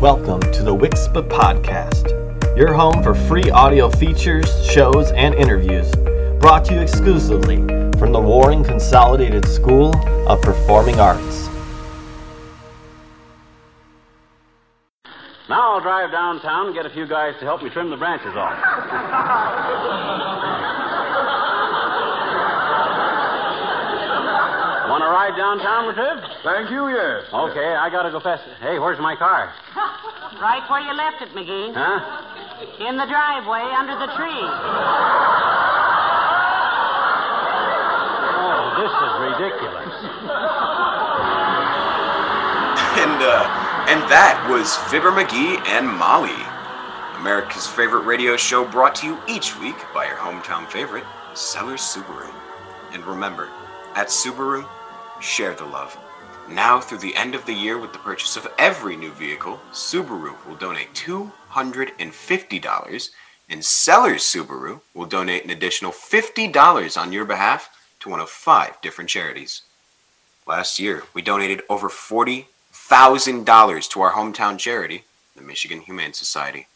Welcome to the Wixpa Podcast, your home for free audio features, shows, and interviews, brought to you exclusively from the Warren Consolidated School of Performing Arts. Now I'll drive downtown and get a few guys to help me trim the branches off. Want to ride downtown, Latriv? Thank you, yes. Okay, I gotta go fast. Hey, where's my car? Right where you left it, McGee. Huh? In the driveway under the tree. Oh, this is ridiculous. And uh, and that was Fibber McGee and Molly, America's favorite radio show, brought to you each week by your hometown favorite, Sellers Subaru. And remember, at Subaru, share the love. Now through the end of the year, with the purchase of every new vehicle, Subaru will donate two hundred and Sellers Subaru will donate an additional fifty dollars on your behalf to one of five different charities. Last year, we donated over $40,000 to our hometown charity, the Michigan Humane Society.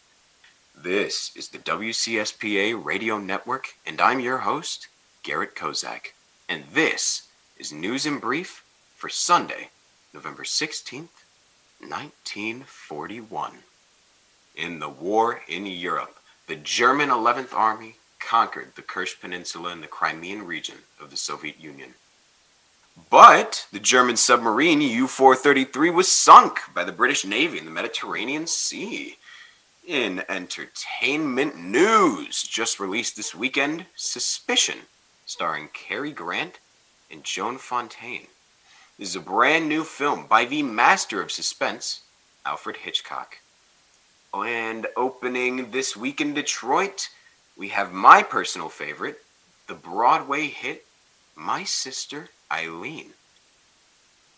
This is the WCSPA Radio Network, and I'm your host, Garrett Kozak. And this is News in Brief for Sunday, November 16th, 1941. In the war in Europe, the German 11th Army conquered the Kerch Peninsula and the Crimean region of the Soviet Union. But the German submarine U 433 was sunk by the British Navy in the Mediterranean Sea. In entertainment news, just released this weekend, Suspicion, starring Cary Grant and Joan Fontaine. This is a brand new film by the master of suspense, Alfred Hitchcock. And opening this week in Detroit, we have my personal favorite, the Broadway hit My Sister Eileen.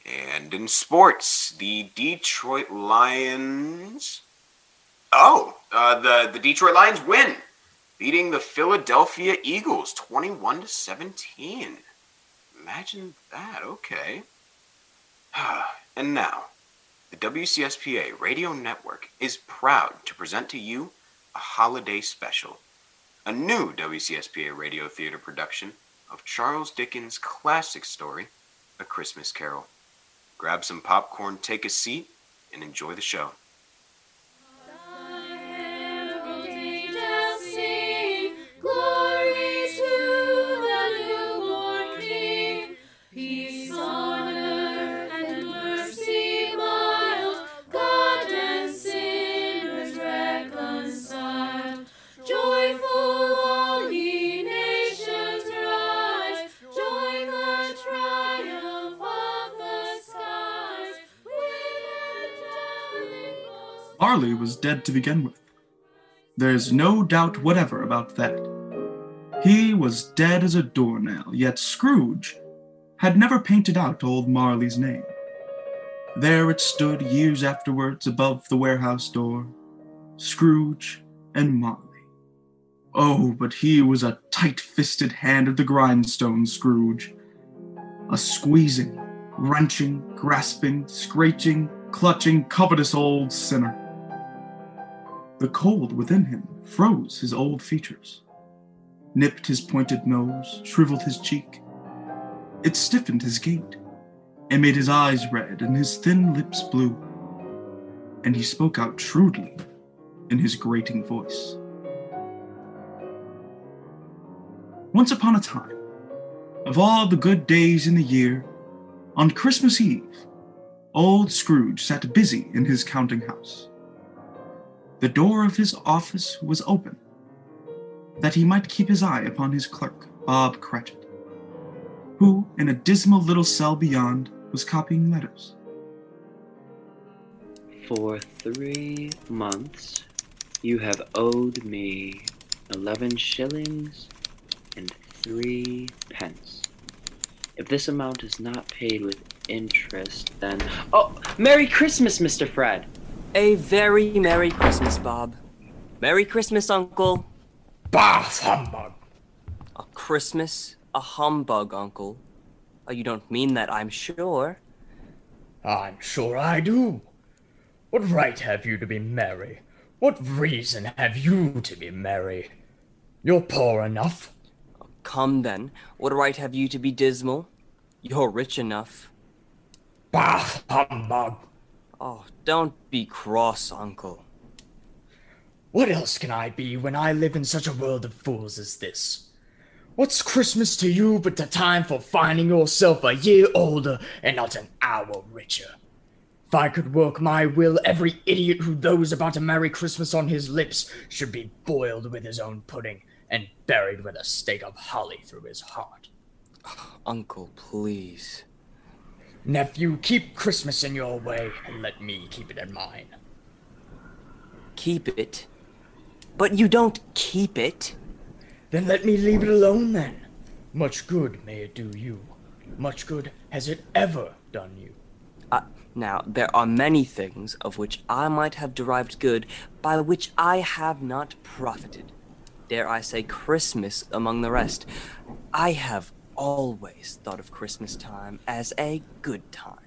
And in sports, the Detroit Lions. Oh, uh, the the Detroit Lions win, beating the Philadelphia Eagles 21 to 17. Imagine that. Okay. and now, the WCSPA Radio Network is proud to present to you a holiday special, a new WCSPA Radio Theater production of Charles Dickens' classic story, A Christmas Carol. Grab some popcorn, take a seat, and enjoy the show. Hosts. Marley was dead to begin with. There's no doubt whatever about that. He was dead as a doornail, yet Scrooge had never painted out old Marley's name. There it stood years afterwards above the warehouse door Scrooge and Marley. Oh, but he was a tight fisted hand of the grindstone, Scrooge. A squeezing, wrenching, grasping, scratching, clutching, covetous old sinner. The cold within him froze his old features, nipped his pointed nose, shriveled his cheek. It stiffened his gait, and made his eyes red and his thin lips blue. And he spoke out shrewdly in his grating voice. Once upon a time, of all the good days in the year, on Christmas Eve, old Scrooge sat busy in his counting house. The door of his office was open, that he might keep his eye upon his clerk, Bob Cratchit, who, in a dismal little cell beyond, was copying letters. For three months, you have owed me eleven shillings and three pence. If this amount is not paid with interest, then. Oh, Merry Christmas, Mr. Fred! A very Merry Christmas, Bob. Merry Christmas, Uncle. Bah, humbug. A Christmas? A humbug, Uncle. Oh, you don't mean that, I'm sure. I'm sure I do. What right have you to be merry? What reason have you to be merry? You're poor enough. Come then. What right have you to be dismal? You're rich enough. Bah, humbug. Oh, don't be cross, uncle. What else can I be when I live in such a world of fools as this? What's Christmas to you but the time for finding yourself a year older and not an hour richer? If I could work my will, every idiot who knows about a Merry Christmas on his lips should be boiled with his own pudding and buried with a stake of holly through his heart. Uncle, please. Nephew, keep Christmas in your way and let me keep it in mine. Keep it? But you don't keep it. Then let me leave it alone then. Much good may it do you. Much good has it ever done you. Uh, now, there are many things of which I might have derived good, by which I have not profited. Dare I say Christmas among the rest. I have always thought of Christmas time as a good time.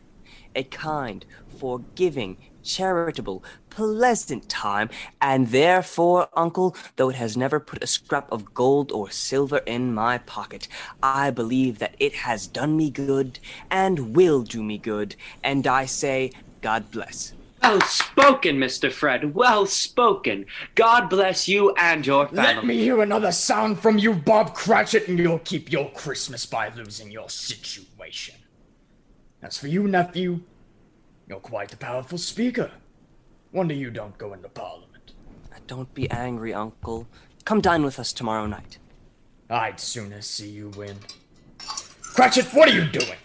A kind, forgiving, charitable, pleasant time, and therefore, uncle, though it has never put a scrap of gold or silver in my pocket, I believe that it has done me good and will do me good, and I say, God bless. Well spoken, Mr. Fred. Well spoken. God bless you and your family. Let me hear another sound from you, Bob Cratchit, and you'll keep your Christmas by losing your situation. As for you, nephew, you're quite a powerful speaker. Wonder you don't go into Parliament. Uh, don't be angry, uncle. Come dine with us tomorrow night. I'd sooner see you win. Cratchit, what are you doing?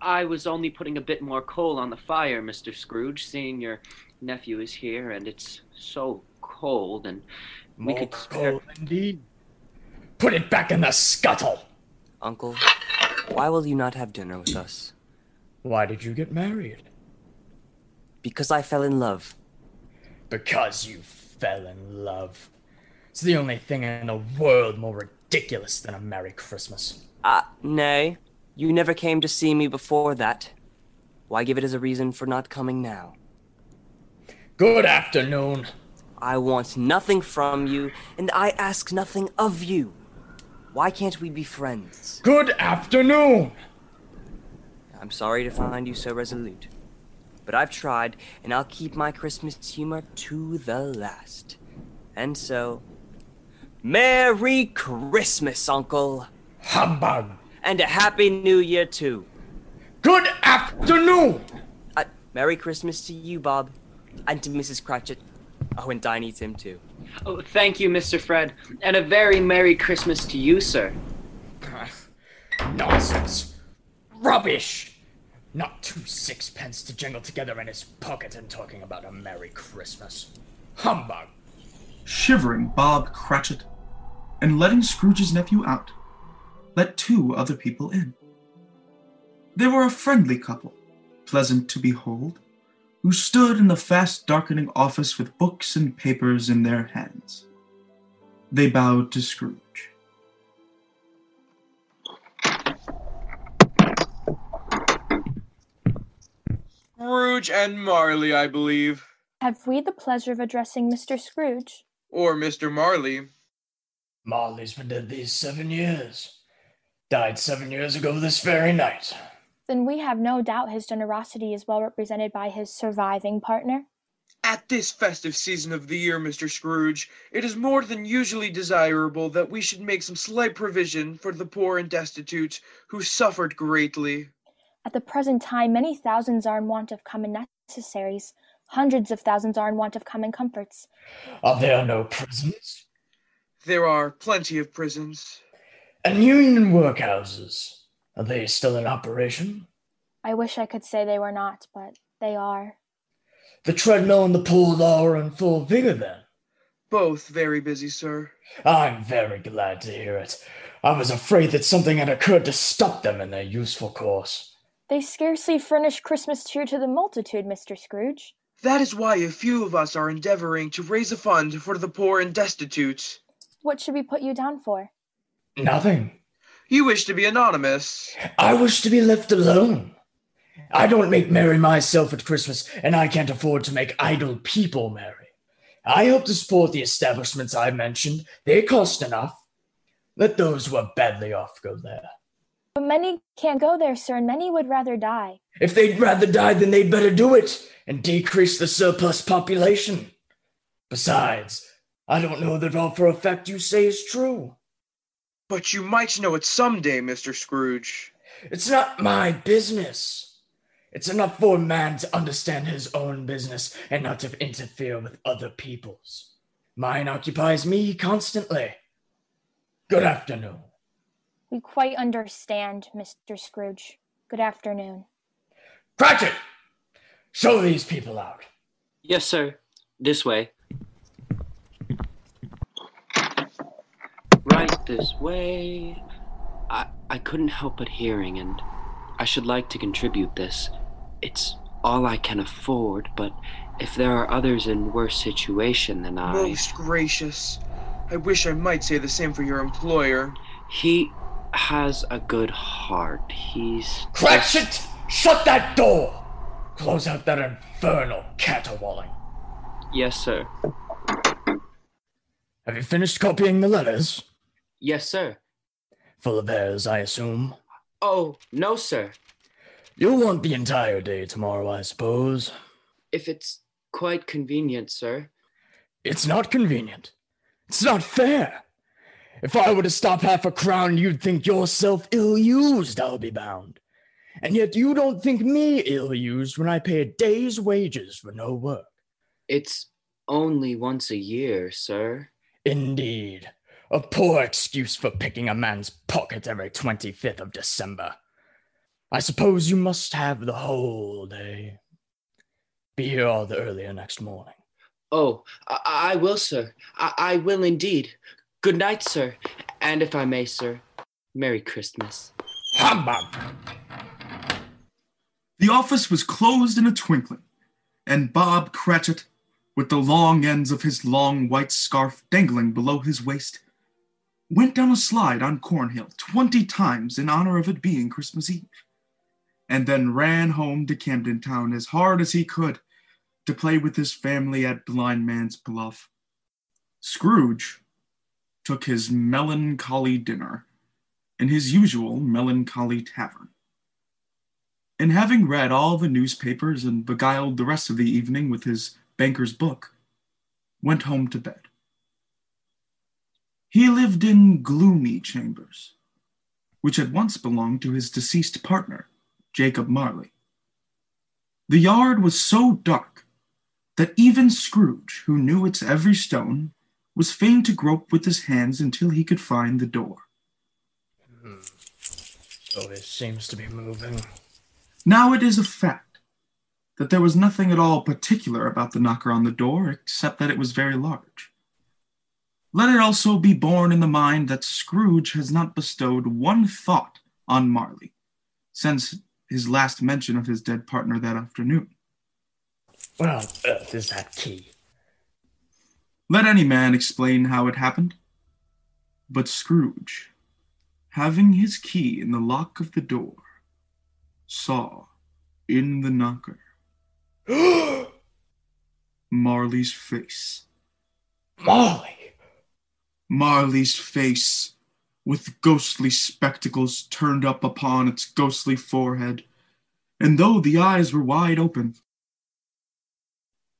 I was only putting a bit more coal on the fire, Mr. Scrooge, seeing your nephew is here and it's so cold and we More could spare... coal, indeed. Put it back in the scuttle. Uncle, why will you not have dinner with us? Why did you get married? Because I fell in love. Because you fell in love. It's the only thing in the world more ridiculous than a Merry Christmas. Ah, nay. You never came to see me before that. Why give it as a reason for not coming now? Good afternoon. I want nothing from you, and I ask nothing of you. Why can't we be friends? Good afternoon. I'm sorry to find you so resolute. But I've tried, and I'll keep my Christmas humor to the last. And so, Merry Christmas, Uncle! Humbug! And a Happy New Year, too. Good afternoon! Uh, Merry Christmas to you, Bob. And to Mrs. Cratchit. Oh, and Tiny Tim, too. Oh, thank you, Mr. Fred. And a very Merry Christmas to you, sir. Nonsense. Rubbish! Not two sixpence to jingle together in his pocket and talking about a Merry Christmas. Humbug! Shivering Bob Cratchit, and letting Scrooge's nephew out, let two other people in. They were a friendly couple, pleasant to behold, who stood in the fast darkening office with books and papers in their hands. They bowed to Scrooge. Scrooge and Marley, I believe. Have we the pleasure of addressing Mr. Scrooge? Or Mr. Marley. Marley's been dead these seven years. Died seven years ago this very night. Then we have no doubt his generosity is well represented by his surviving partner. At this festive season of the year, Mr. Scrooge, it is more than usually desirable that we should make some slight provision for the poor and destitute who suffered greatly. At the present time, many thousands are in want of common necessaries. Hundreds of thousands are in want of common comforts. Are there no prisons? There are plenty of prisons. And union workhouses? Are they still in operation? I wish I could say they were not, but they are. The treadmill and the pool are in full vigor then? Both very busy, sir. I'm very glad to hear it. I was afraid that something had occurred to stop them in their useful course. They scarcely furnish Christmas cheer to the multitude, Mr. Scrooge. That is why a few of us are endeavoring to raise a fund for the poor and destitute. What should we put you down for? Nothing. You wish to be anonymous. I wish to be left alone. I don't make merry myself at Christmas, and I can't afford to make idle people merry. I help to support the establishments I mentioned. They cost enough. Let those who are badly off go there. But many can't go there, sir, and many would rather die. If they'd rather die, then they'd better do it and decrease the surplus population. Besides, I don't know that all for a fact you say is true. But you might know it someday, Mr. Scrooge. It's not my business. It's enough for a man to understand his own business and not to interfere with other people's. Mine occupies me constantly. Good afternoon. We quite understand, Mr. Scrooge. Good afternoon. Cratchit! Show these people out. Yes, sir. This way. Right this way. I, I couldn't help but hearing, and I should like to contribute this. It's all I can afford, but if there are others in worse situation than I. Most gracious. I wish I might say the same for your employer. He has a good heart. He's. Cratchit! Shut that door! Close out that infernal caterwauling. Yes, sir. Have you finished copying the letters? Yes, sir. Full of airs, I assume. Oh, no, sir. You'll want the entire day tomorrow, I suppose. If it's quite convenient, sir. It's not convenient. It's not fair. If I were to stop half a crown, you'd think yourself ill used, I'll be bound. And yet you don't think me ill used when I pay a day's wages for no work. It's only once a year, sir. Indeed. A poor excuse for picking a man's pocket every 25th of December. I suppose you must have the whole day. Be here all the earlier next morning. Oh, I, I will, sir. I, I will indeed. Good night, sir. And if I may, sir, Merry Christmas. Humbug! The office was closed in a twinkling, and Bob Cratchit, with the long ends of his long white scarf dangling below his waist, went down a slide on Cornhill twenty times in honor of it being Christmas Eve, and then ran home to Camden Town as hard as he could to play with his family at Blind Man's Bluff. Scrooge took his melancholy dinner in his usual melancholy tavern. And having read all the newspapers and beguiled the rest of the evening with his banker's book, went home to bed. He lived in gloomy chambers, which had once belonged to his deceased partner, Jacob Marley. The yard was so dark that even Scrooge, who knew its every stone, was fain to grope with his hands until he could find the door. Hmm. So it seems to be moving. Now it is a fact that there was nothing at all particular about the knocker on the door except that it was very large. Let it also be borne in the mind that Scrooge has not bestowed one thought on Marley since his last mention of his dead partner that afternoon. What on earth is that key? Let any man explain how it happened. But Scrooge, having his key in the lock of the door, saw in the knocker Marley's face. Marley! Marley's face, with ghostly spectacles turned up upon its ghostly forehead, and though the eyes were wide open,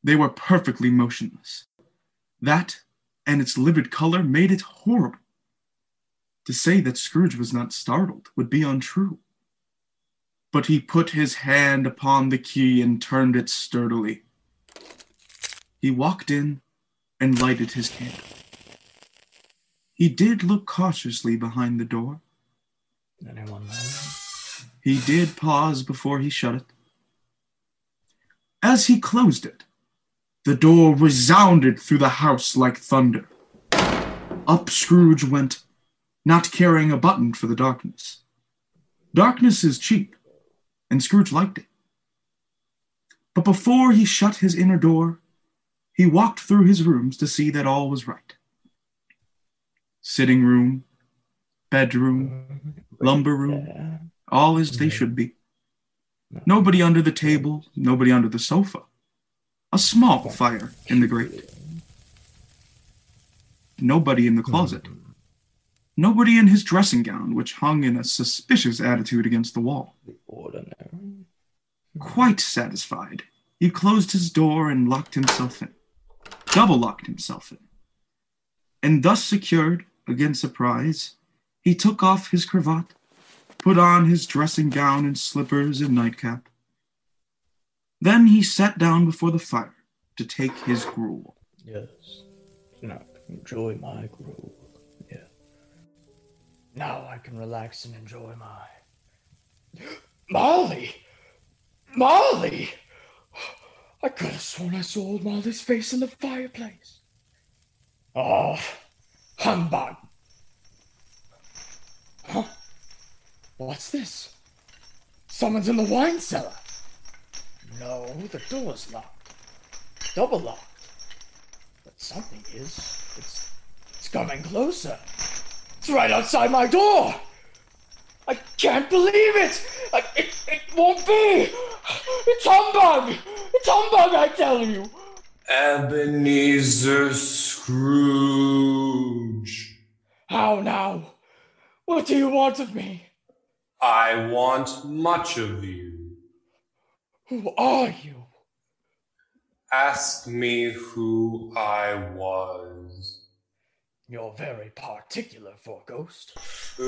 they were perfectly motionless. That and its livid color made it horrible. To say that Scrooge was not startled would be untrue. But he put his hand upon the key and turned it sturdily. He walked in and lighted his candle. He did look cautiously behind the door. Anyone there? He did pause before he shut it. As he closed it, the door resounded through the house like thunder. Up Scrooge went, not caring a button for the darkness. Darkness is cheap, and Scrooge liked it. But before he shut his inner door, he walked through his rooms to see that all was right. Sitting room, bedroom, mm-hmm. lumber room, all as they should be. Nobody under the table, nobody under the sofa. A small fire in the grate. Nobody in the mm-hmm. closet. Nobody in his dressing gown, which hung in a suspicious attitude against the wall. Quite satisfied, he closed his door and locked himself in. Double locked himself in. And thus secured against surprise, he took off his cravat, put on his dressing gown and slippers and nightcap. Then he sat down before the fire to take his gruel. Yes. Now enjoy my gruel. Yeah. Now I can relax and enjoy my. Molly! Molly! I could have sworn I saw old Molly's face in the fireplace. Oh, humbug! Huh? What's this? Someone's in the wine cellar. No, the door's locked. Double locked. But something is. It's. It's coming closer. It's right outside my door! I can't believe it! I, it, it won't be! It's humbug! It's humbug, I tell you! Ebenezer Scrooge. How now? What do you want of me? I want much of you. Who are you? Ask me who I was. You're very particular for a ghost. All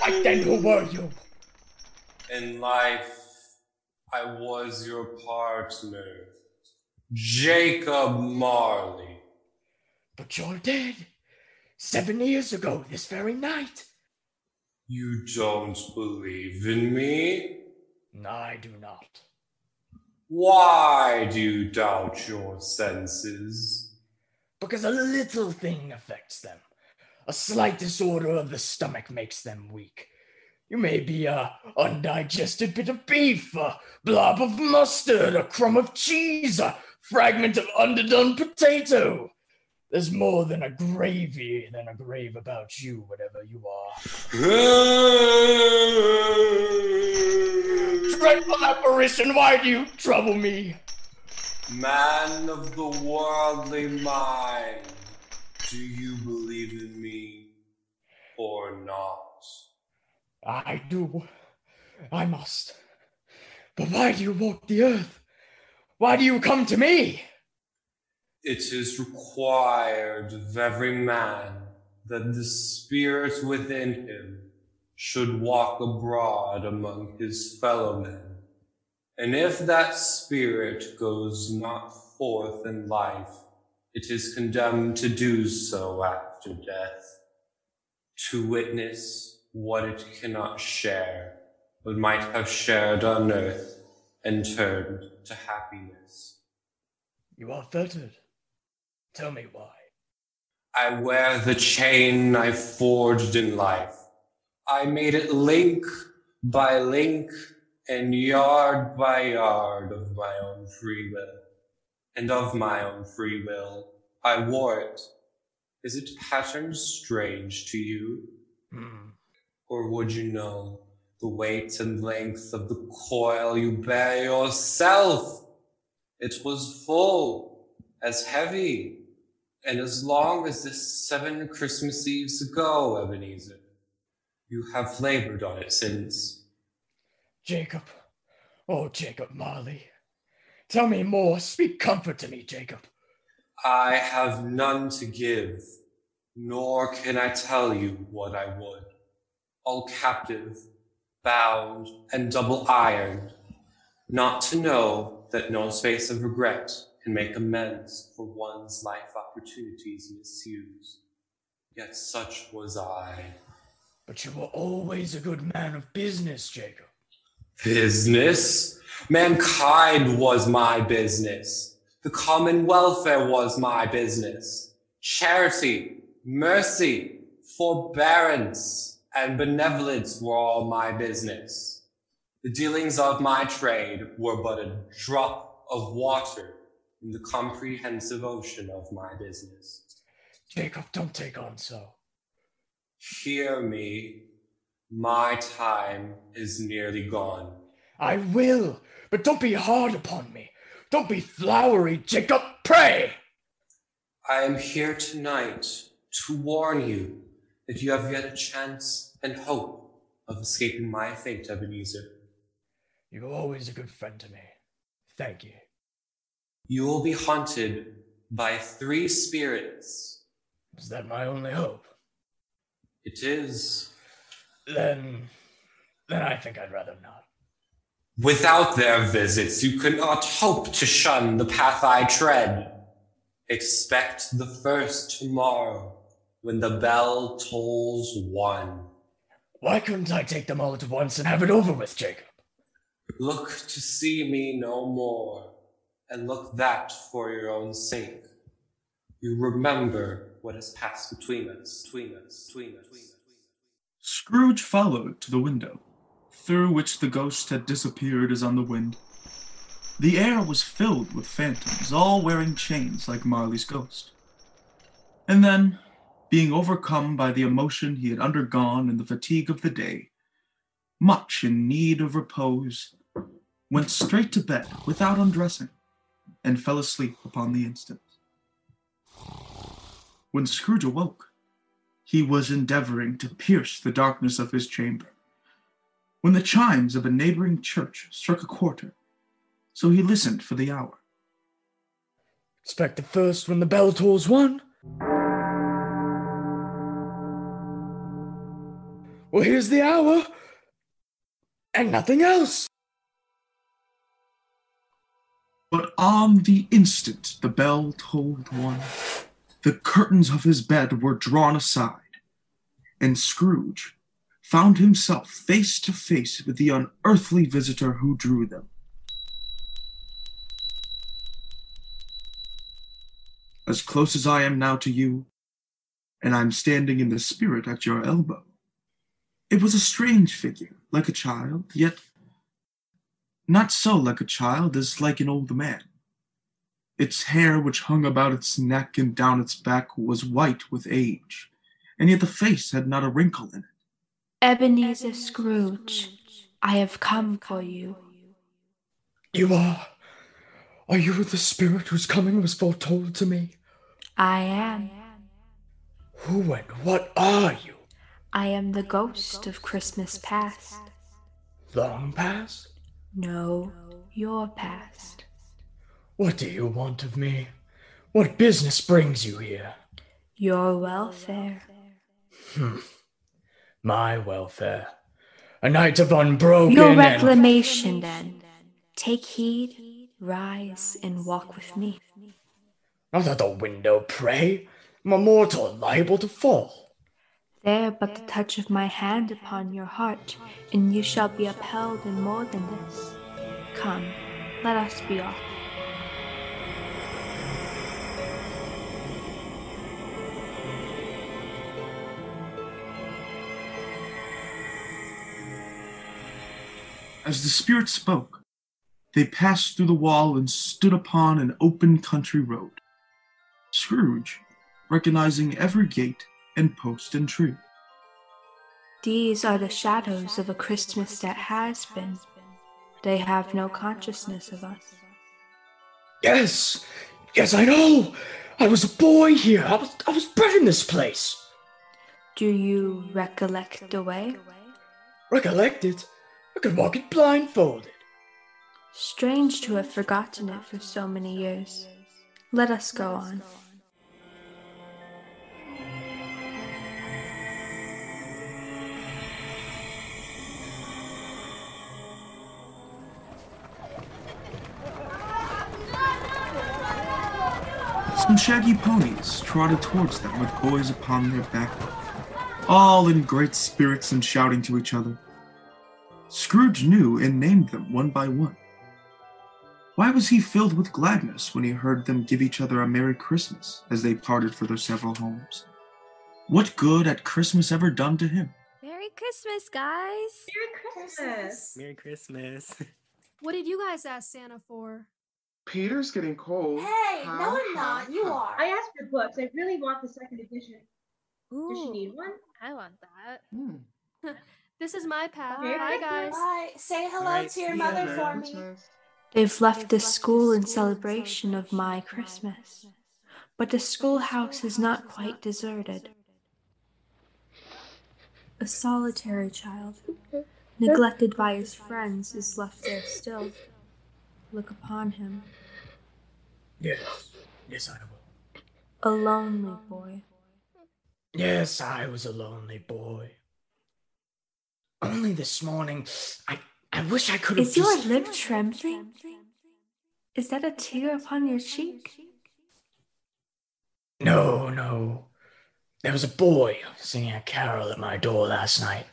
right then, who were you? In life, I was your partner, Jacob Marley. But you're dead. Seven years ago, this very night. You don't believe in me? I do not. Why do you doubt your senses? Because a little thing affects them. A slight disorder of the stomach makes them weak. You may be a undigested bit of beef, a blob of mustard, a crumb of cheese, a fragment of underdone potato. There's more than a gravy than a grave about you, whatever you are. Dreadful apparition, why do you trouble me? Man of the worldly mind, do you believe in me or not? I do. I must. But why do you walk the earth? Why do you come to me? It is required of every man that the spirit within him should walk abroad among his fellow men. And if that spirit goes not forth in life, it is condemned to do so after death, to witness what it cannot share, but might have shared on earth and turned to happiness. You are fettered. Tell me why. I wear the chain I forged in life. I made it link by link and yard by yard of my own free will. And of my own free will, I wore it. Is it pattern strange to you? Hmm. Or would you know the weight and length of the coil you bear yourself? It was full, as heavy, and as long as this seven Christmas Eves ago, Ebenezer. You have labored on it since. Jacob. Oh, Jacob Marley. Tell me more. Speak comfort to me, Jacob. I have none to give, nor can I tell you what I would. All captive, bound, and double ironed, not to know that no space of regret can make amends for one's life opportunities misused. Yet such was I. But you were always a good man of business, Jacob. Business? Mankind was my business. The common welfare was my business. Charity, mercy, forbearance, and benevolence were all my business. The dealings of my trade were but a drop of water in the comprehensive ocean of my business. Jacob, don't take on so. Hear me. My time is nearly gone. I will, but don't be hard upon me. Don't be flowery, Jacob. Pray. I am here tonight to warn you that you have yet a chance and hope of escaping my fate, Ebenezer. You're always a good friend to me. Thank you. You will be haunted by three spirits. Is that my only hope? It is. Then, then I think I'd rather not. Without their visits, you cannot hope to shun the path I tread. Expect the first tomorrow when the bell tolls one. Why couldn't I take them all at once and have it over with, Jacob? Look to see me no more, and look that for your own sake. You remember what has passed between us, between us, between us. Between us. Scrooge followed to the window, through which the ghost had disappeared as on the wind. The air was filled with phantoms, all wearing chains like Marley's ghost. And then, being overcome by the emotion he had undergone and the fatigue of the day, much in need of repose, went straight to bed without undressing, and fell asleep upon the instant. When Scrooge awoke, he was endeavoring to pierce the darkness of his chamber, when the chimes of a neighboring church struck a quarter, so he listened for the hour. Expect the first when the bell tolls one. Well, here's the hour. And nothing else. But on the instant the bell tolled one, the curtains of his bed were drawn aside, and Scrooge found himself face to face with the unearthly visitor who drew them. As close as I am now to you, and I'm standing in the spirit at your elbow. It was a strange figure, like a child, yet not so like a child as like an old man. Its hair, which hung about its neck and down its back, was white with age, and yet the face had not a wrinkle in it. Ebenezer Scrooge, I have come for you. You are. Are you the spirit whose coming was foretold to me? I am. Who and what are you? I am the ghost of Christmas past. Long past? No, your past. What do you want of me? What business brings you here? Your welfare. Hmm. My welfare. A night of unbroken. Your and- reclamation, then. Take heed, rise, and walk with me. Out at the window, pray. I'm a mortal liable to fall. There but the touch of my hand upon your heart, and you shall be upheld in more than this. Come, let us be off. As the spirit spoke, they passed through the wall and stood upon an open country road. Scrooge, recognizing every gate and post and tree. These are the shadows of a Christmas that has been. They have no consciousness of us. Yes, yes, I know. I was a boy here. I was, I was bred in this place. Do you recollect the way? Recollect it. I could walk it blindfolded. Strange to have forgotten it for so many years. Let us go on. Some shaggy ponies trotted towards them with boys upon their back, all in great spirits and shouting to each other. Scrooge knew and named them one by one. Why was he filled with gladness when he heard them give each other a Merry Christmas as they parted for their several homes? What good had Christmas ever done to him? Merry Christmas, guys. Merry Christmas. Merry Christmas. What did you guys ask Santa for? Peter's getting cold. Hey, Ha, no, I'm ha, not. You ha. are. I asked for books. I really want the second edition. Does she need one? I want that. Hmm. This is my path. Okay. Bye, guys. Bye. Say hello Alright, to your mother ya, for man. me. They've left the school in celebration of my Christmas. But the schoolhouse is not quite deserted. A solitary child, neglected by his friends, is left there still. Look upon him, Yes, yes, I will. a lonely boy. Yes, I was a lonely boy. Only this morning, I I wish I could have Is your lip trembling? Is that a tear upon your cheek? No, no. There was a boy singing a carol at my door last night.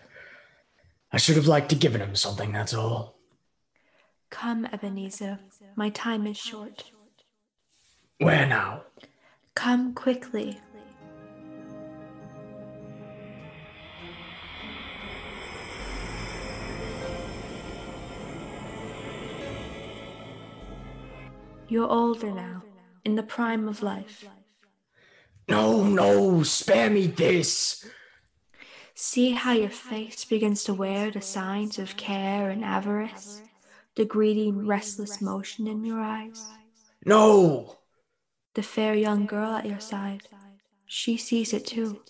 I should have liked to given him something, that's all. Come, Ebenezer, my time is short. Where now? Come quickly. You're older now, in the prime of life. No, no, spare me this. See how your face begins to wear the signs of care and avarice, the greedy, restless motion in your eyes. No! The fair young girl at your side, she sees it too.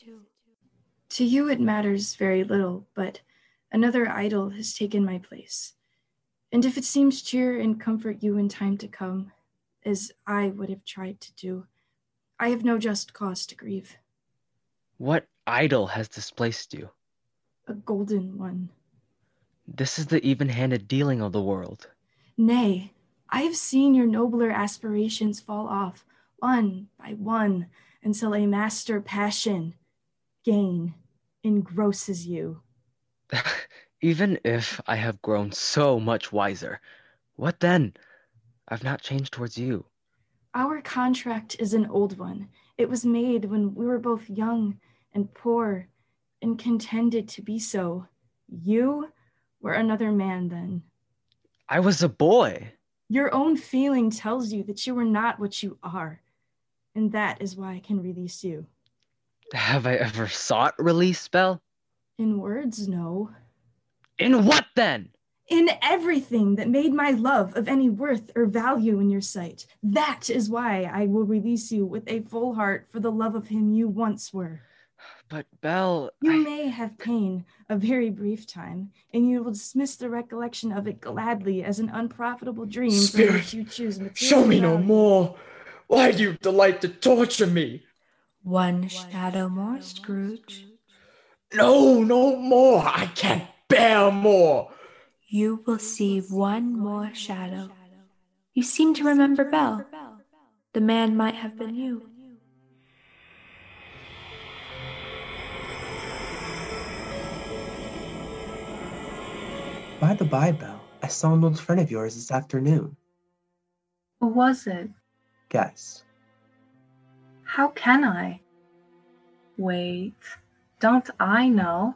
To you, it matters very little, but another idol has taken my place. And if it seems cheer and comfort you in time to come, as I would have tried to do, I have no just cause to grieve. What idol has displaced you? A golden one. This is the even handed dealing of the world. Nay, I have seen your nobler aspirations fall off, one by one, until a master passion, gain, engrosses you. Even if I have grown so much wiser, what then? I've not changed towards you. Our contract is an old one. It was made when we were both young and poor and contended to be so. You were another man then. I was a boy. Your own feeling tells you that you are not what you are, and that is why I can release you. Have I ever sought release, Belle? In words, no. In what then? In everything that made my love of any worth or value in your sight. That is why I will release you with a full heart for the love of him you once were. But Belle, You may have pain a very brief time, and you will dismiss the recollection of it gladly as an unprofitable dream from Spirit, which you choose material Show me no more. Why do you delight to torture me? One shadow more, Scrooge. No, no more. I can't bear more. You will see one more shadow. You seem to remember Belle. The man might have been you. By the by, Belle, I saw an old friend of yours this afternoon. Who was it? Guess. How can I? Wait, don't I know?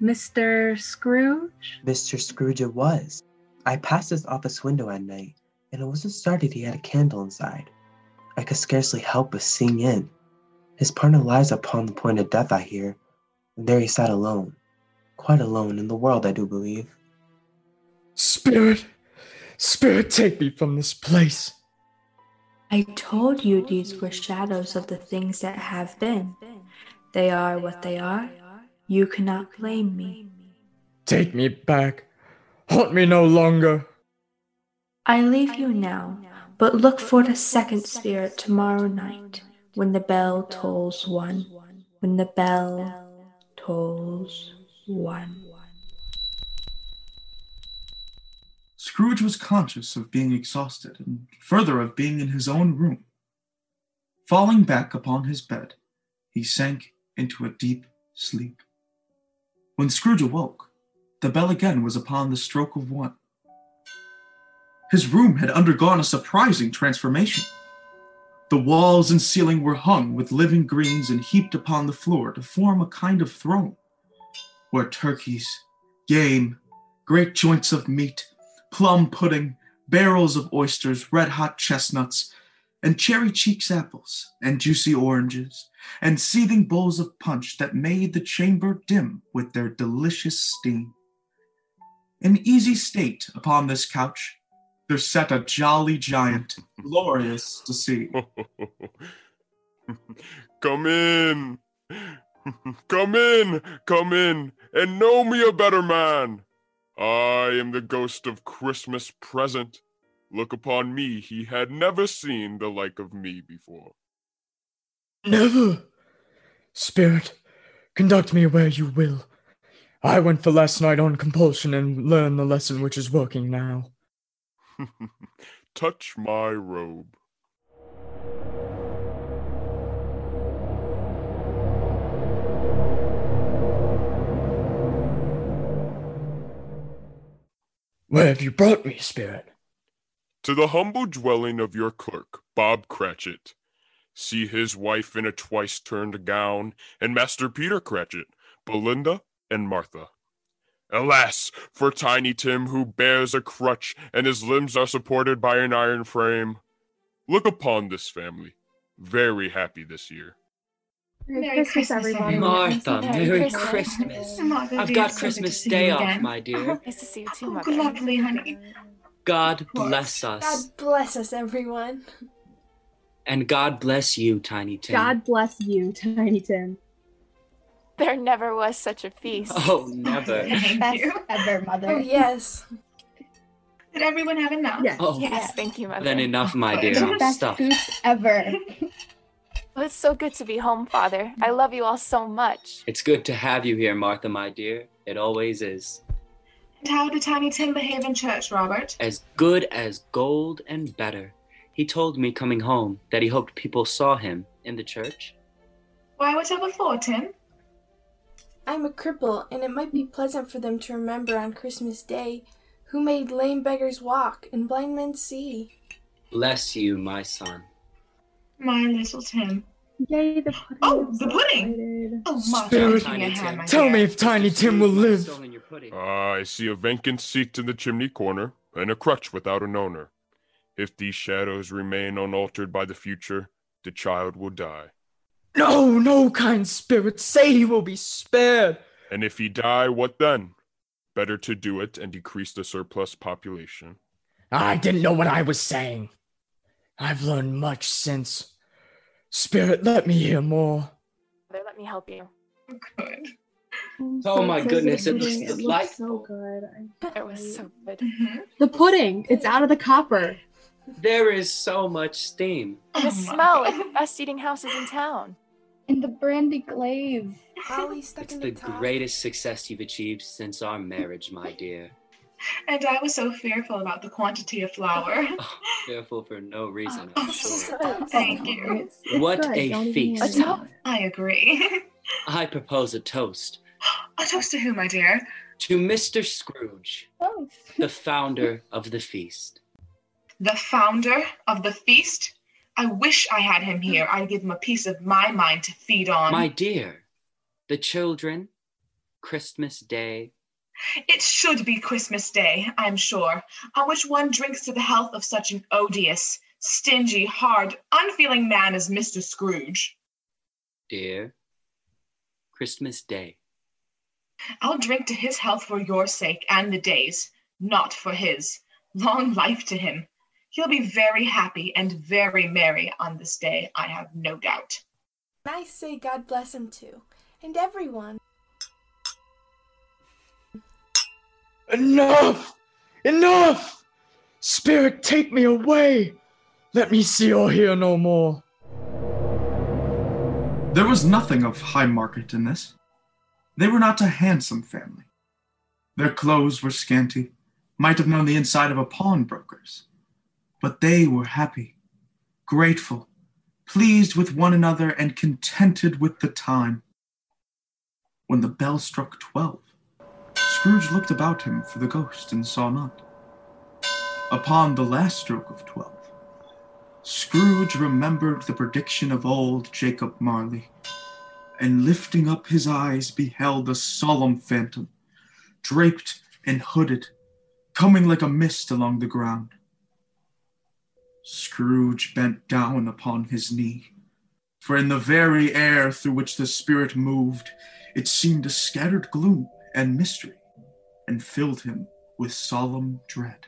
Mr. Scrooge? Mr. Scrooge it was. I passed his office window at night, and it wasn't started he had a candle inside. I could scarcely help but seeing in. His partner lies upon the point of death, I hear, and there he sat alone. Quite alone in the world, I do believe. Spirit, Spirit, take me from this place. I told you these were shadows of the things that have been. They are what they are. You cannot blame me. Take me back. Haunt me no longer. I leave you now, but look for the second spirit tomorrow night when the bell tolls one. When the bell tolls one. Scrooge was conscious of being exhausted, and further of being in his own room. Falling back upon his bed, he sank into a deep sleep. When Scrooge awoke, the bell again was upon the stroke of one. His room had undergone a surprising transformation. The walls and ceiling were hung with living greens and heaped upon the floor to form a kind of throne, where turkeys, game, great joints of meat, plum pudding, barrels of oysters, red hot chestnuts, and cherry cheeks apples, and juicy oranges, and seething bowls of punch that made the chamber dim with their delicious steam. In easy state upon this couch, there sat a jolly giant, glorious to see. Come in. Come in, come in, and know me a better man. I am the ghost of Christmas present. Look upon me, he had never seen the like of me before. Never! Spirit, conduct me where you will. I went for last night on compulsion and learned the lesson which is working now. Touch my robe. Where have you brought me, Spirit? To the humble dwelling of your clerk, Bob Cratchit. See his wife in a twice turned gown, and Master Peter Cratchit, Belinda, and Martha. Alas, for Tiny Tim, who bears a crutch, and his limbs are supported by an iron frame. Look upon this family, very happy this year. Merry Christmas, everyone. Martha, Merry Merry Christmas. Christmas. Martha, I've got so Christmas Day off, again. my dear. Nice to see you too, Oh, lovely, honey. God bless us. God bless us, everyone. And God bless you, Tiny Tim. God bless you, Tiny Tim. There never was such a feast. Oh, never. Best ever, Mother. Oh, yes. Did everyone have enough? Yes. Oh. Yes, thank you, Mother. Then enough, my dear. I'm Best stuffed. goose ever. Well, it's so good to be home, Father. I love you all so much. It's good to have you here, Martha, my dear. It always is. And how did Tiny Tim behave in church, Robert? As good as gold and better. He told me coming home that he hoped people saw him in the church. Why, whatever for, Tim? I'm a cripple, and it might be pleasant for them to remember on Christmas Day who made lame beggars walk and blind men see. Bless you, my son. My little Tim. Yay, the pudding. Oh, the pudding! Oh, Martha, Spirit, give me a tell me if Tiny Tim will live. I see a vacant seat in the chimney corner, and a crutch without an owner. If these shadows remain unaltered by the future, the child will die. No, no, kind spirit, say he will be spared. And if he die, what then? Better to do it and decrease the surplus population. I didn't know what I was saying. I've learned much since. Spirit, let me hear more. Mother, let me help you. Good. Oh my so goodness, it looks delightful. so good. I- It was so good. Mm-hmm. The pudding. It's out of the copper. There is so much steam. And the oh smell like the best eating houses in town. And the brandy glaze. Holly stuck It's in the the top. greatest success you've achieved since our marriage, my dear. And I was so fearful about the quantity of flour. Fearful for no reason, I'm sure. Thank you. What good. a Don't feast. worry about it. I agree. I propose a toast a toast to who, my dear? to Mr. Scrooge, Oh. the founder of the feast. The founder of the feast? I wish I had him here. I'd give him a piece of my mind to feed on. My dear, the children, Christmas Day, It should be Christmas Day, I'm sure, on which one drinks to the health of such an odious, stingy, hard, unfeeling man as Mr. Scrooge. dear, Christmas Day. I'll drink to his health for your sake and the day's, not for his. Long life to him. He'll be very happy and very merry on this day, I have no doubt. And I say God bless him too. And everyone. Enough! Enough! Spirit, take me away! Let me see or hear no more. There was nothing of high market in this. They were not a handsome family. Their clothes were scanty, might have known the inside of a pawnbroker's. But they were happy, grateful, pleased with one another, and contented with the time. When the bell struck twelve, Scrooge looked about him for the ghost and saw not. Upon the last stroke of twelve, Scrooge remembered the prediction of old Jacob Marley, and lifting up his eyes beheld a solemn phantom, draped and hooded, coming like a mist along the ground. Scrooge bent down upon his knee, for in the very air through which the spirit moved, it seemed a scattered gloom and mystery, and filled him with solemn dread.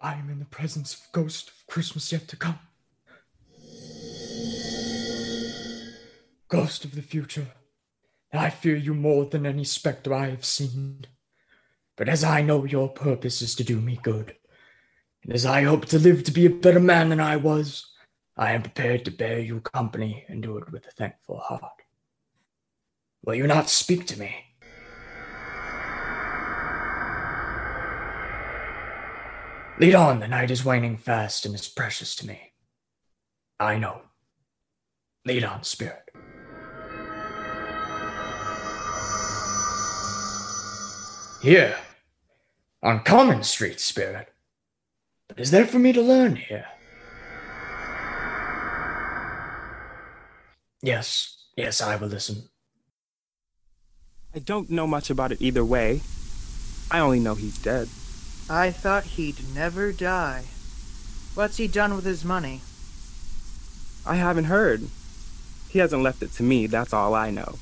I am in the presence of ghost of Christmas yet to come. Ghost of the future, I fear you more than any spectre I have seen. But as I know your purpose is to do me good, and as I hope to live to be a better man than I was, I am prepared to bear you company and do it with a thankful heart. Will you not speak to me? Lead on, the night is waning fast and is precious to me. I know. Lead on, spirit. Here, on Common Street, spirit. What is there for me to learn here? Yes, yes, I will listen. I don't know much about it either way. I only know he's dead. I thought he'd never die. What's he done with his money? I haven't heard. He hasn't left it to me, that's all I know.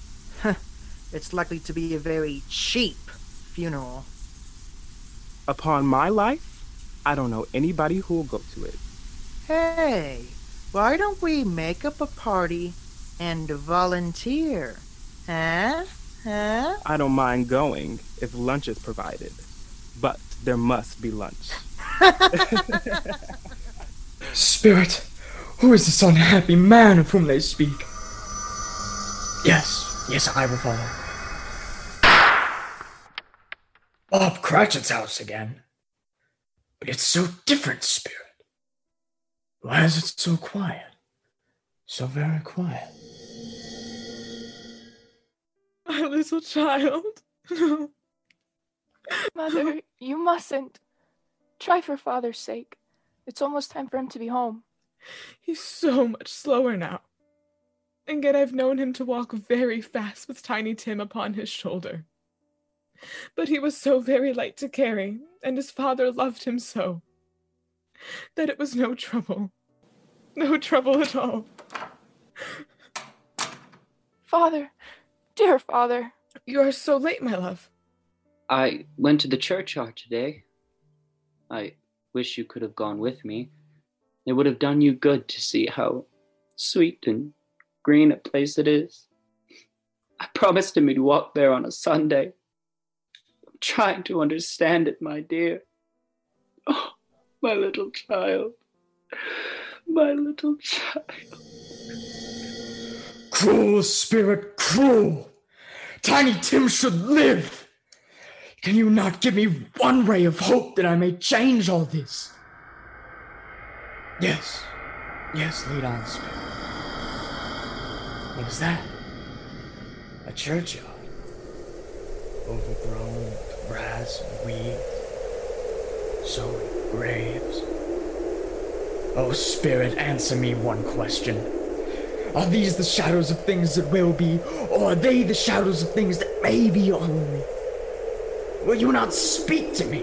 it's likely to be a very cheap funeral. Upon my life, I don't know anybody who'll go to it. Hey, why don't we make up a party and volunteer? Huh? Huh? I don't mind going if lunch is provided, but there must be lunch. Spirit, who is this unhappy man of whom they speak? Yes, yes, I will follow. Bob Cratchit's house again. But it's so different, Spirit. Why is it so quiet? So very quiet. My little child. Mother, you mustn't. Try for father's sake. It's almost time for him to be home. He's so much slower now. And yet I've known him to walk very fast with Tiny Tim upon his shoulder. But he was so very light to carry, and his father loved him so, that it was no trouble. No trouble at all. Father, dear father. You are so late, my love. I went to the churchyard today. I wish you could have gone with me. It would have done you good to see how sweet and green a place it is. I promised him we'd walk there on a Sunday. I'm trying to understand it, my dear. Oh, my little child. My little child. Cruel spirit, cruel! Tiny Tim should live! Can you not give me one ray of hope that I may change all this? Yes, yes, lead on, spirit. What is that? A churchyard. Overgrown with grass and weeds. So graves. Oh, Spirit, answer me one question. Are these the shadows of things that will be, or are they the shadows of things that may be only? Will you not speak to me?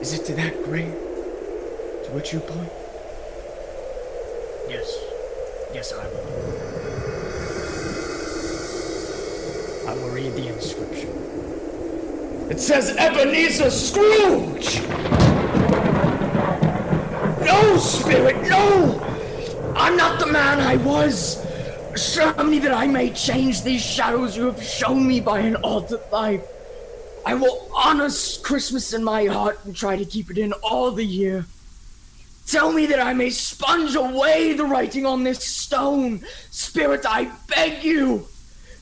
Is it to that grave to which you point? Yes, yes, I will. I will read the inscription. It says Ebenezer Scrooge! No, Spirit, no! I'm not the man I was! Show me that I may change these shadows you have shown me by an altered life. I will honor Christmas in my heart and try to keep it in all the year. Tell me that I may sponge away the writing on this stone. Spirit, I beg you.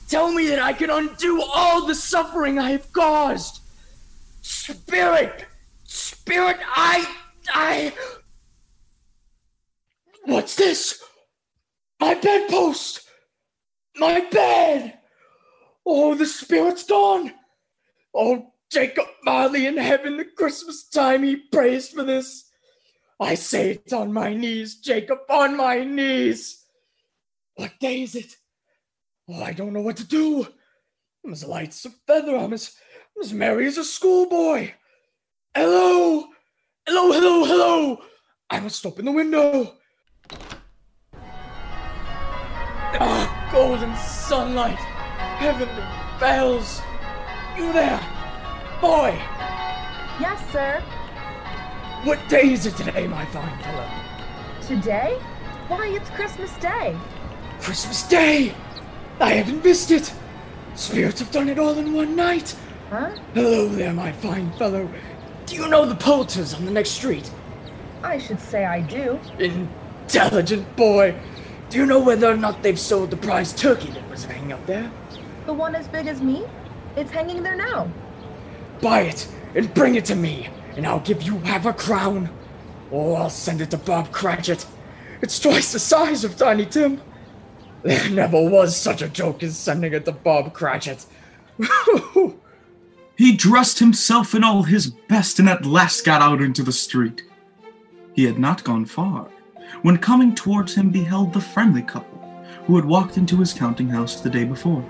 Tell me that I can undo all the suffering I have caused. Spirit, Spirit, I, I. What's this? My bedpost! My bed! Oh, the spirit's gone! Oh, Jacob Marley in heaven, the Christmas time he prays for this. I say it on my knees, Jacob, on my knees. What day is it? Oh, I don't know what to do. I'm as light as a feather. I'm as, I'm as merry as a schoolboy. Hello! Hello, hello, hello! I must open the window. Ah, golden sunlight, heavenly bells. You there, boy? Yes, sir. What day is it today, my fine fellow? Today? Why, it's Christmas Day. Christmas Day! I haven't missed it! Spirits have done it all in one night! Huh? Hello there, my fine fellow. Do you know the Poulters on the next street? I should say I do. Intelligent boy! Do you know whether or not they've sold the prize turkey that was hanging up there? The one as big as me? It's hanging there now. Buy it and bring it to me, and I'll give you half a crown. Or I'll send it to Bob Cratchit. It's twice the size of Tiny Tim. There never was such a joke as sending it to Bob Cratchit. He dressed himself in all his best and at last got out into the street. He had not gone far when coming towards him beheld the friendly couple who had walked into his counting house the day before.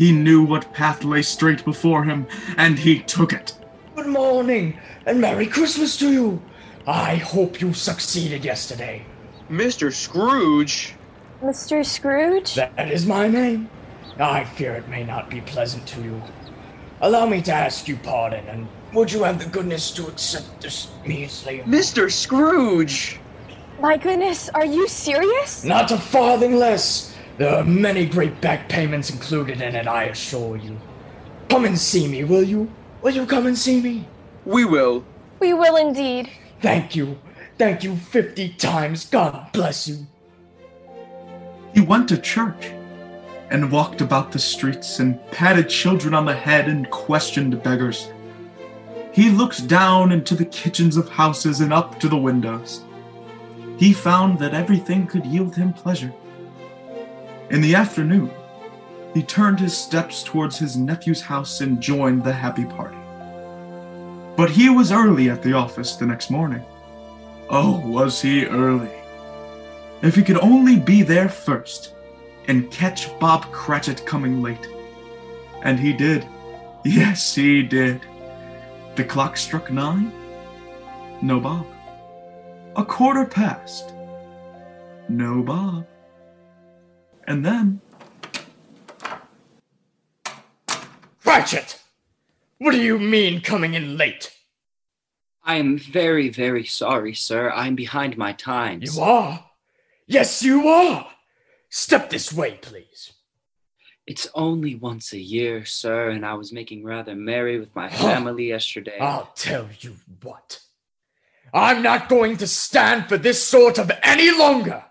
He knew what path lay straight before him, and he took it. Good morning, and Merry Christmas to you. I hope you succeeded yesterday. Mr. Scrooge? Mr. Scrooge? That is my name. I fear it may not be pleasant to you. Allow me to ask you pardon, and would you have the goodness to accept this measly. Mr. Scrooge! My goodness, are you serious? Not a farthing less. There are many great back payments included in it, I assure you. Come and see me, will you? Will you come and see me? We will. We will indeed. Thank you. Thank you 50 times. God bless you. He went to church and walked about the streets and patted children on the head and questioned beggars. He looked down into the kitchens of houses and up to the windows. He found that everything could yield him pleasure. In the afternoon, he turned his steps towards his nephew's house and joined the happy party. But he was early at the office the next morning. Oh, was he early! If he could only be there first and catch Bob Cratchit coming late. And he did. Yes, he did. The clock struck nine. No Bob. A quarter past. No Bob. And then. Cratchit! What do you mean coming in late? I am very, very sorry, sir. I'm behind my times. You are? Yes, you are! Step this way, please. It's only once a year, sir, and I was making rather merry with my family yesterday. I'll tell you what. I'm not going to stand for this sort of any longer.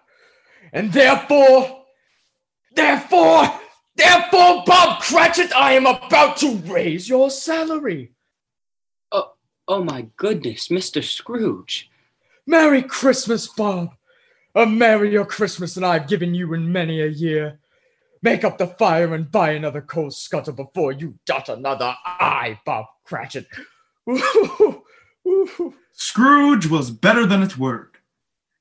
And therefore, therefore, therefore, Bob Cratchit, I am about to raise your salary. Oh, oh my goodness, Mr. Scrooge. Merry Christmas, Bob. A merrier Christmas than I've given you in many a year. Make up the fire and buy another coal scuttle before you dot another I, Bob Cratchit. Scrooge was better than its word.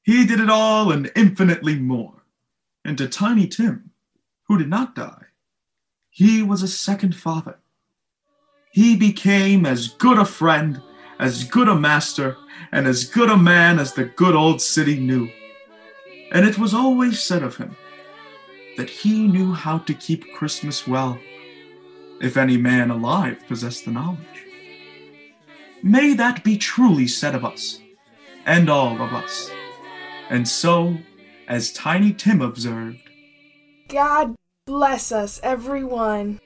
He did it all and infinitely more. And to Tiny Tim, who did not die, he was a second father. He became as good a friend, as good a master, and as good a man as the good old city knew. And it was always said of him that he knew how to keep Christmas well, if any man alive possessed the knowledge. May that be truly said of us, and all of us. And so, as Tiny Tim observed, God bless us, everyone.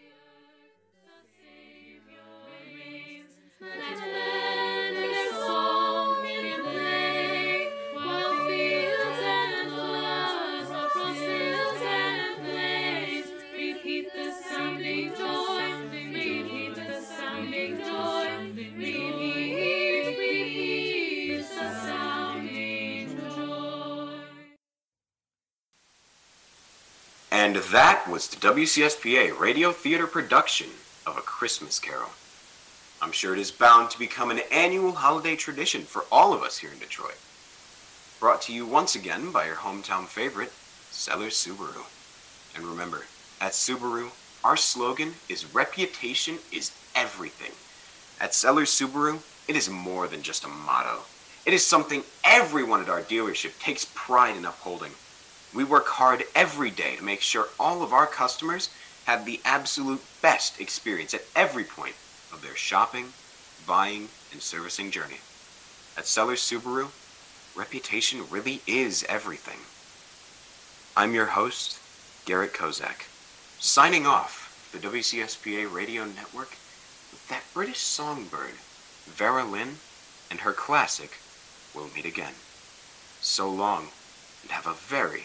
And that was the WCSPA radio theater production of A Christmas Carol. I'm sure it is bound to become an annual holiday tradition for all of us here in Detroit. Brought to you once again by your hometown favorite, Sellers Subaru. And remember, at Subaru, our slogan is reputation is everything. At Sellers Subaru, It is more than just a motto. It is something everyone at our dealership takes pride in upholding. We work hard every day to make sure all of our customers have the absolute best experience at every point of their shopping, buying, and servicing journey. At Sellers Subaru, reputation really is everything. I'm your host, Garrett Kozak, signing off the WCSPA radio network with that British songbird, Vera Lynn, and her classic, We'll Meet Again. So long, and have a very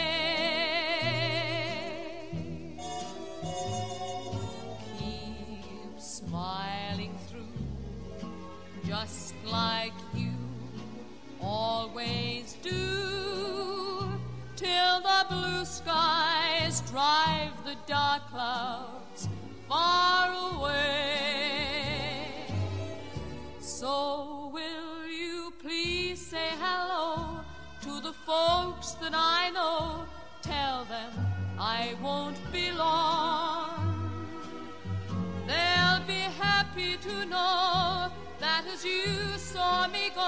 To know that as you saw me go,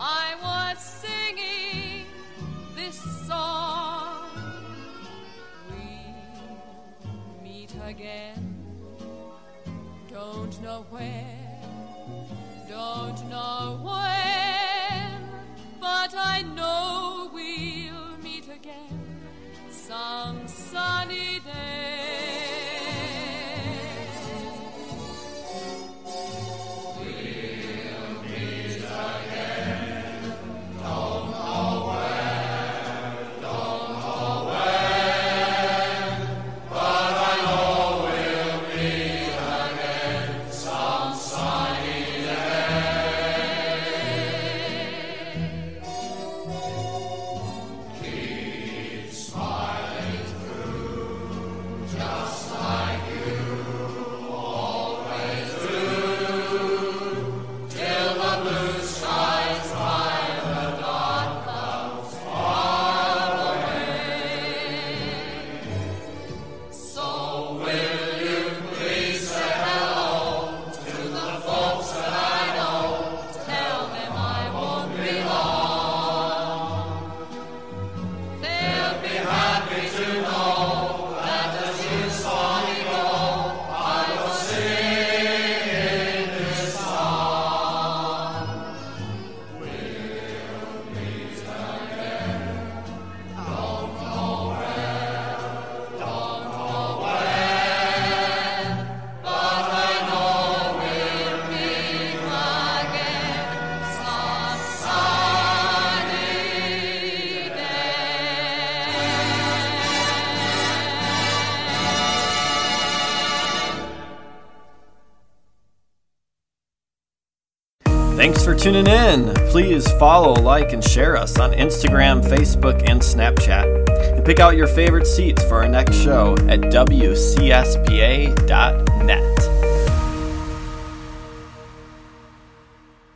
I was singing this song. We'll meet again. Don't know where, don't know when, but I Thanks for tuning in. Please follow, like, and share us on Instagram, Facebook, and Snapchat. And pick out your favorite seats for our next show at WCSPA.net.